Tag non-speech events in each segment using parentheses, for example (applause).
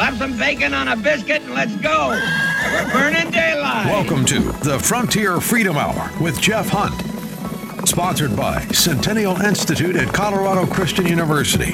Slap some bacon on a biscuit and let's go. We're burning daylight. Welcome to the Frontier Freedom Hour with Jeff Hunt. Sponsored by Centennial Institute at Colorado Christian University.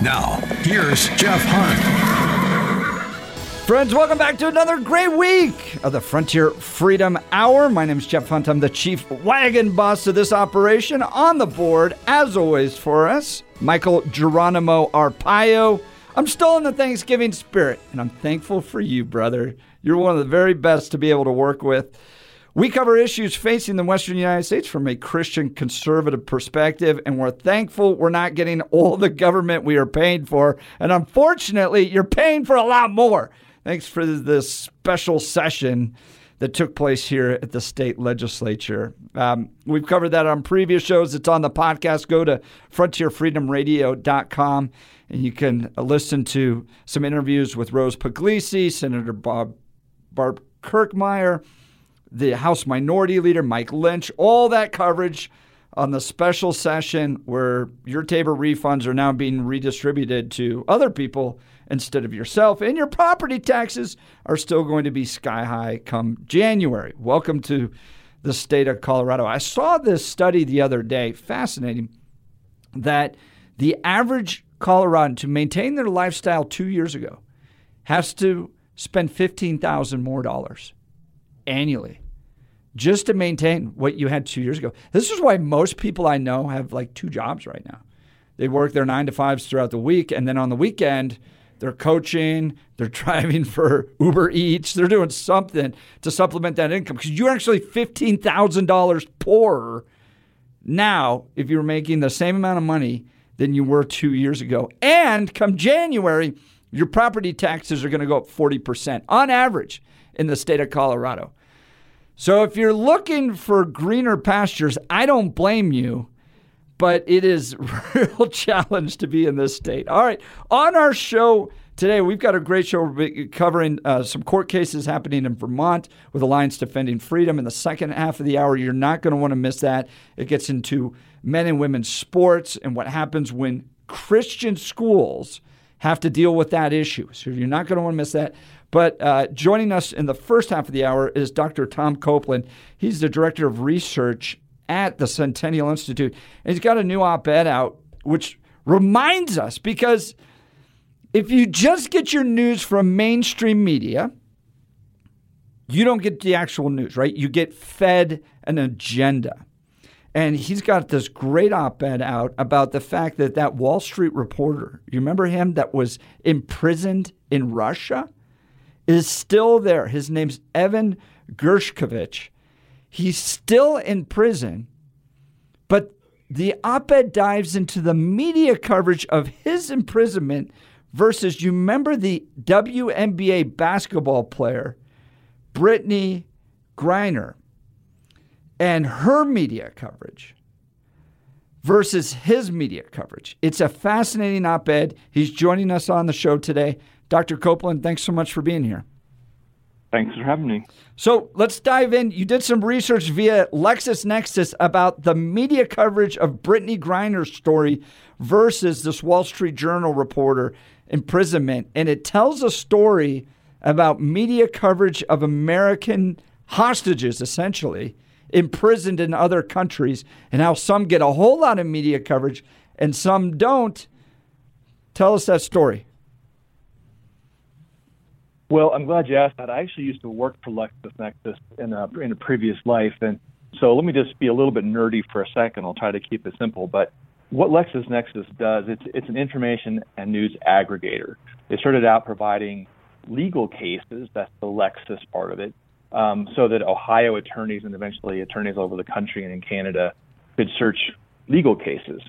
Now, here's Jeff Hunt. Friends, welcome back to another great week of the Frontier Freedom Hour. My name is Jeff Hunt. I'm the chief wagon boss of this operation. On the board, as always, for us, Michael Geronimo Arpaio. I'm still in the Thanksgiving spirit, and I'm thankful for you, brother. You're one of the very best to be able to work with. We cover issues facing the Western United States from a Christian conservative perspective, and we're thankful we're not getting all the government we are paying for. And unfortunately, you're paying for a lot more. Thanks for this special session that took place here at the state legislature. Um, we've covered that on previous shows. It's on the podcast. Go to frontierfreedomradio.com and you can listen to some interviews with Rose Pugliese, Senator Bob Barb Kirkmeyer the House Minority Leader, Mike Lynch, all that coverage on the special session where your Tabor refunds are now being redistributed to other people instead of yourself, and your property taxes are still going to be sky high come January. Welcome to the state of Colorado. I saw this study the other day, fascinating, that the average Coloradan to maintain their lifestyle two years ago has to spend 15,000 more dollars annually just to maintain what you had two years ago. This is why most people I know have like two jobs right now. They work their nine to fives throughout the week, and then on the weekend, they're coaching, they're driving (laughs) for Uber Eats, they're doing something to supplement that income because you're actually $15,000 poorer now if you're making the same amount of money than you were two years ago. And come January, your property taxes are going to go up 40% on average in the state of Colorado. So if you're looking for greener pastures, I don't blame you, but it is (laughs) real challenge to be in this state. All right, on our show today, we've got a great show covering uh, some court cases happening in Vermont with Alliance Defending Freedom. In the second half of the hour, you're not going to want to miss that. It gets into men and women's sports and what happens when Christian schools have to deal with that issue. So you're not going to want to miss that. But uh, joining us in the first half of the hour is Dr. Tom Copeland. He's the director of research at the Centennial Institute. And he's got a new op ed out, which reminds us because if you just get your news from mainstream media, you don't get the actual news, right? You get fed an agenda. And he's got this great op ed out about the fact that that Wall Street reporter, you remember him that was imprisoned in Russia? is still there. His name's Evan Gershkovich. He's still in prison, but the op ed dives into the media coverage of his imprisonment versus, you remember the WNBA basketball player, Brittney Griner, and her media coverage versus his media coverage. It's a fascinating op ed. He's joining us on the show today. Dr. Copeland, thanks so much for being here. Thanks for having me. So let's dive in. You did some research via LexisNexis about the media coverage of Brittney Griner's story versus this Wall Street Journal reporter imprisonment. And it tells a story about media coverage of American hostages, essentially, imprisoned in other countries, and how some get a whole lot of media coverage and some don't. Tell us that story. Well, I'm glad you asked that. I actually used to work for LexisNexis in a, in a previous life. And so let me just be a little bit nerdy for a second. I'll try to keep it simple. But what LexisNexis does, it's, it's an information and news aggregator. They started out providing legal cases, that's the Lexis part of it, um, so that Ohio attorneys and eventually attorneys all over the country and in Canada could search legal cases.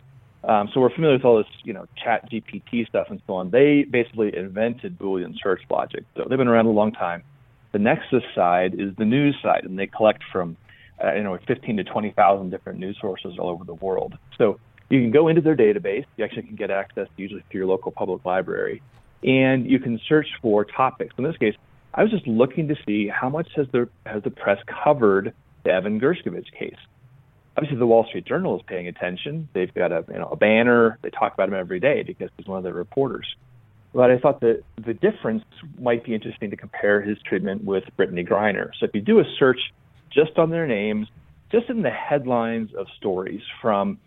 Um, so we're familiar with all this, you know, chat GPT stuff and so on. They basically invented Boolean search logic. So they've been around a long time. The Nexis side is the news side, and they collect from, uh, you know, 15 to 20,000 different news sources all over the world. So you can go into their database. You actually can get access usually through your local public library, and you can search for topics. In this case, I was just looking to see how much has the has the press covered the Evan Gershkovich case obviously the Wall Street Journal is paying attention. They've got a you know a banner. They talk about him every day because he's one of their reporters. But I thought that the difference might be interesting to compare his treatment with Brittney Griner. So if you do a search just on their names, just in the headlines of stories from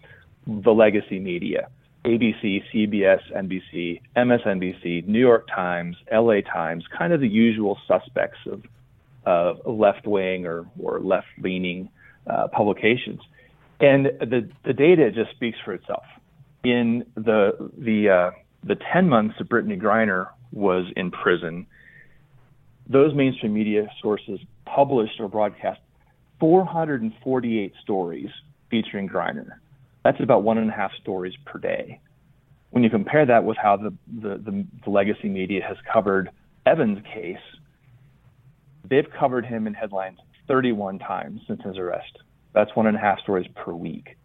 the legacy media, ABC, CBS, NBC, MSNBC, New York Times, LA Times, kind of the usual suspects of, of left wing or, or left leaning uh, publications. And the, the data just speaks for itself. In the, the, uh, the 10 months that Brittney Griner was in prison, those mainstream media sources published or broadcast 448 stories featuring Griner. That's about one and a half stories per day. When you compare that with how the, the, the, the legacy media has covered Evans' case, they've covered him in headlines 31 times since his arrest. That's one and a half stories per week.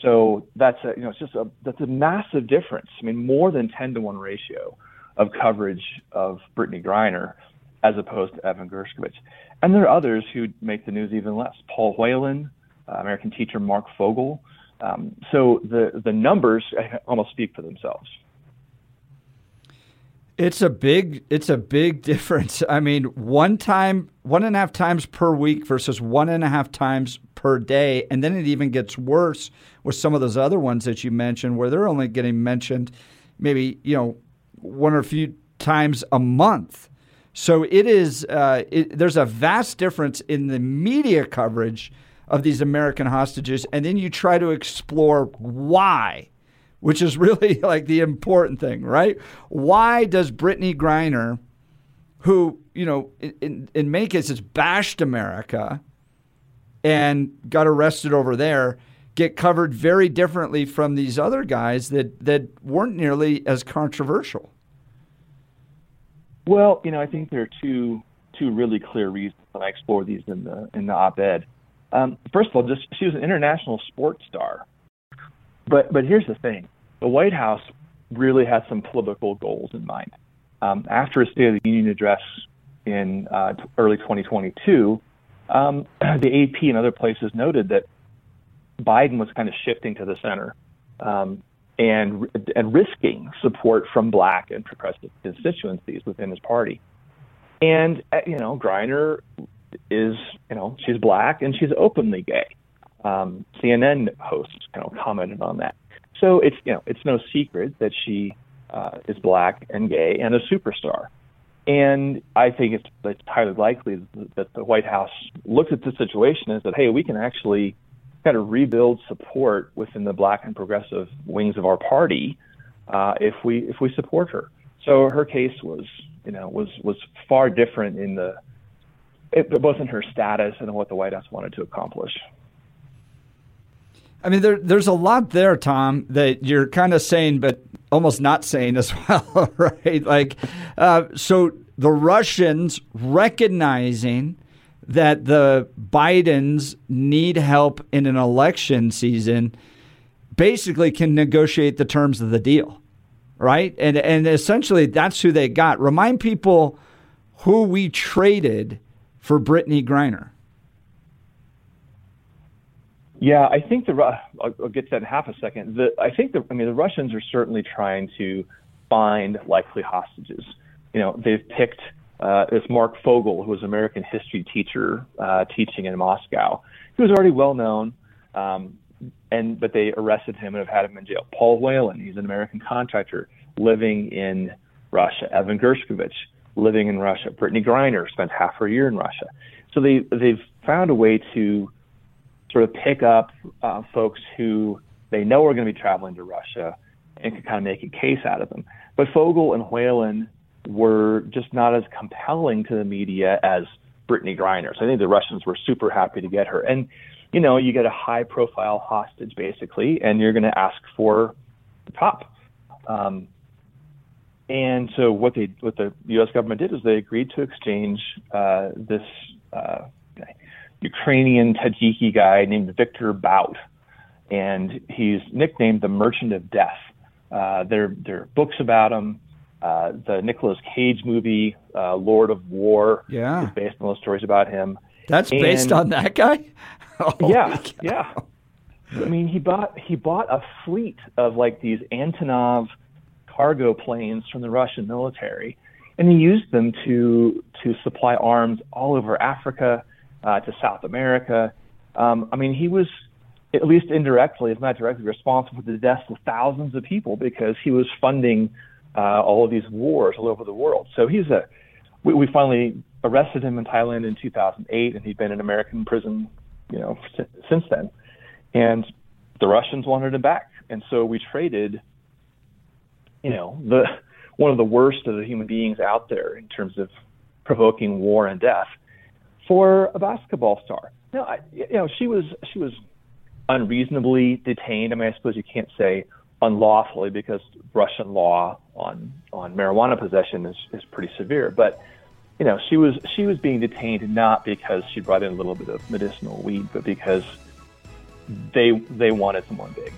So that's a, you know, it's just a, that's a massive difference. I mean, more than 10 to 1 ratio of coverage of Brittney Griner as opposed to Evan Gershkovich. And there are others who make the news even less. Paul Whelan, uh, American teacher Marc Fogel. Um, so the, the numbers almost speak for themselves. It's a big it's a big (laughs) difference. I mean, one time one and a half times per week versus one and a half times per day. And then it even gets worse with some of those other ones that you mentioned where they're only getting mentioned maybe, you know, one or a few times a month. So it is. Uh, it, there's a vast difference in the media coverage of these American hostages, and then you try to explore why, which is really (laughs) like the important thing, right? Why does Brittney Griner, who you know in, in many cases bashed America and got arrested over there, get covered very differently from these other guys that that weren't nearly as controversial? Well, you know, I think there are two two really clear reasons, and I explore these in the in the op-ed. Um, first of all, just she was an international sports star, but but here's the thing: the White House really had some political goals in mind. Um, after a State of the Union address in uh, early 2022, um, (clears throat) the AP and other places noted that Biden was kind of shifting to the center. Um, and and risking support from black and progressive constituencies within his party. And uh, you know, Griner is you know she's black and she's openly gay. Um, CNN hosts you know commented on that. So it's you know it's no secret that she uh, is black and gay and a superstar. And I think it's, it's highly likely that the White House looked at the situation and said, hey, we can actually kind of rebuild support within the black and progressive wings of our party uh, if we if we support her. So her case was you know was was far different in the it, both in her status and what the White House wanted to accomplish. I mean, there, there's a lot there, Tom, that you're kind of saying, but almost not saying as (laughs) well, right? Like, uh, so the Russians recognizing that the Bidens need help in an election season basically can negotiate the terms of the deal, right? And and essentially that's who they got. Remind people who we traded for Brittney Griner. Yeah, I think the I'll, I'll get to that in half a second. The, I think the I mean the Russians are certainly trying to find likely hostages. You know, they've picked uh, is Marc Fogel, who was an American history teacher uh, teaching in Moscow. He was already well known, um, and but they arrested him and have had him in jail. Paul Whelan, he's an American contractor living in Russia. Evan Gershkovich, living in Russia. Brittney Griner spent half her year in Russia. So they they've found a way to sort of pick up uh, folks who they know are going to be traveling to Russia and can kind of make a case out of them. But Fogel and Whelan were just not as compelling to the media as Brittney Griner. So I think the Russians were super happy to get her. And, you know, you get a high profile hostage basically, and you're going to ask for the top. Um, and so what they what the U.S. government did is they agreed to exchange uh, this uh, Ukrainian Tajiki guy named Victor Bout, and he's nicknamed the Merchant of Death. Uh, there there are books about him. Uh, the Nicolas Cage movie, uh, Lord of War, yeah. is based on those stories about him. That's and, based on that guy. (laughs) yeah, yeah. I mean, he bought he bought a fleet of like these Antonov cargo planes from the Russian military, and he used them to to supply arms all over Africa, uh, to South America. Um, I mean, he was at least indirectly, if not directly, responsible for the deaths of thousands of people because he was funding uh, all of these wars all over the world. So he's a. We, we finally arrested him in Thailand in 2008, and he'd been in American prison, you know, since then. And the Russians wanted him back, and so we traded. You know, the one of the worst of the human beings out there in terms of provoking war and death for a basketball star. No, I, you know, she was she was unreasonably detained. I mean, I suppose you can't say unlawfully because Russian law on on marijuana possession is is pretty severe. But you know, she was she was being detained not because she brought in a little bit of medicinal weed, but because they they wanted someone big.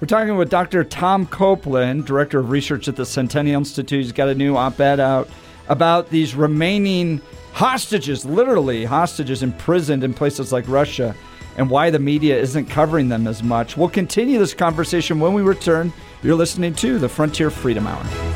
We're talking with Dr. Tom Copeland, Director of Research at the Centennial Institute. He's got a new op ed out about these remaining hostages, literally hostages imprisoned in places like Russia, and why the media isn't covering them as much. We'll continue this conversation when we return. You're listening to the Frontier Freedom Hour.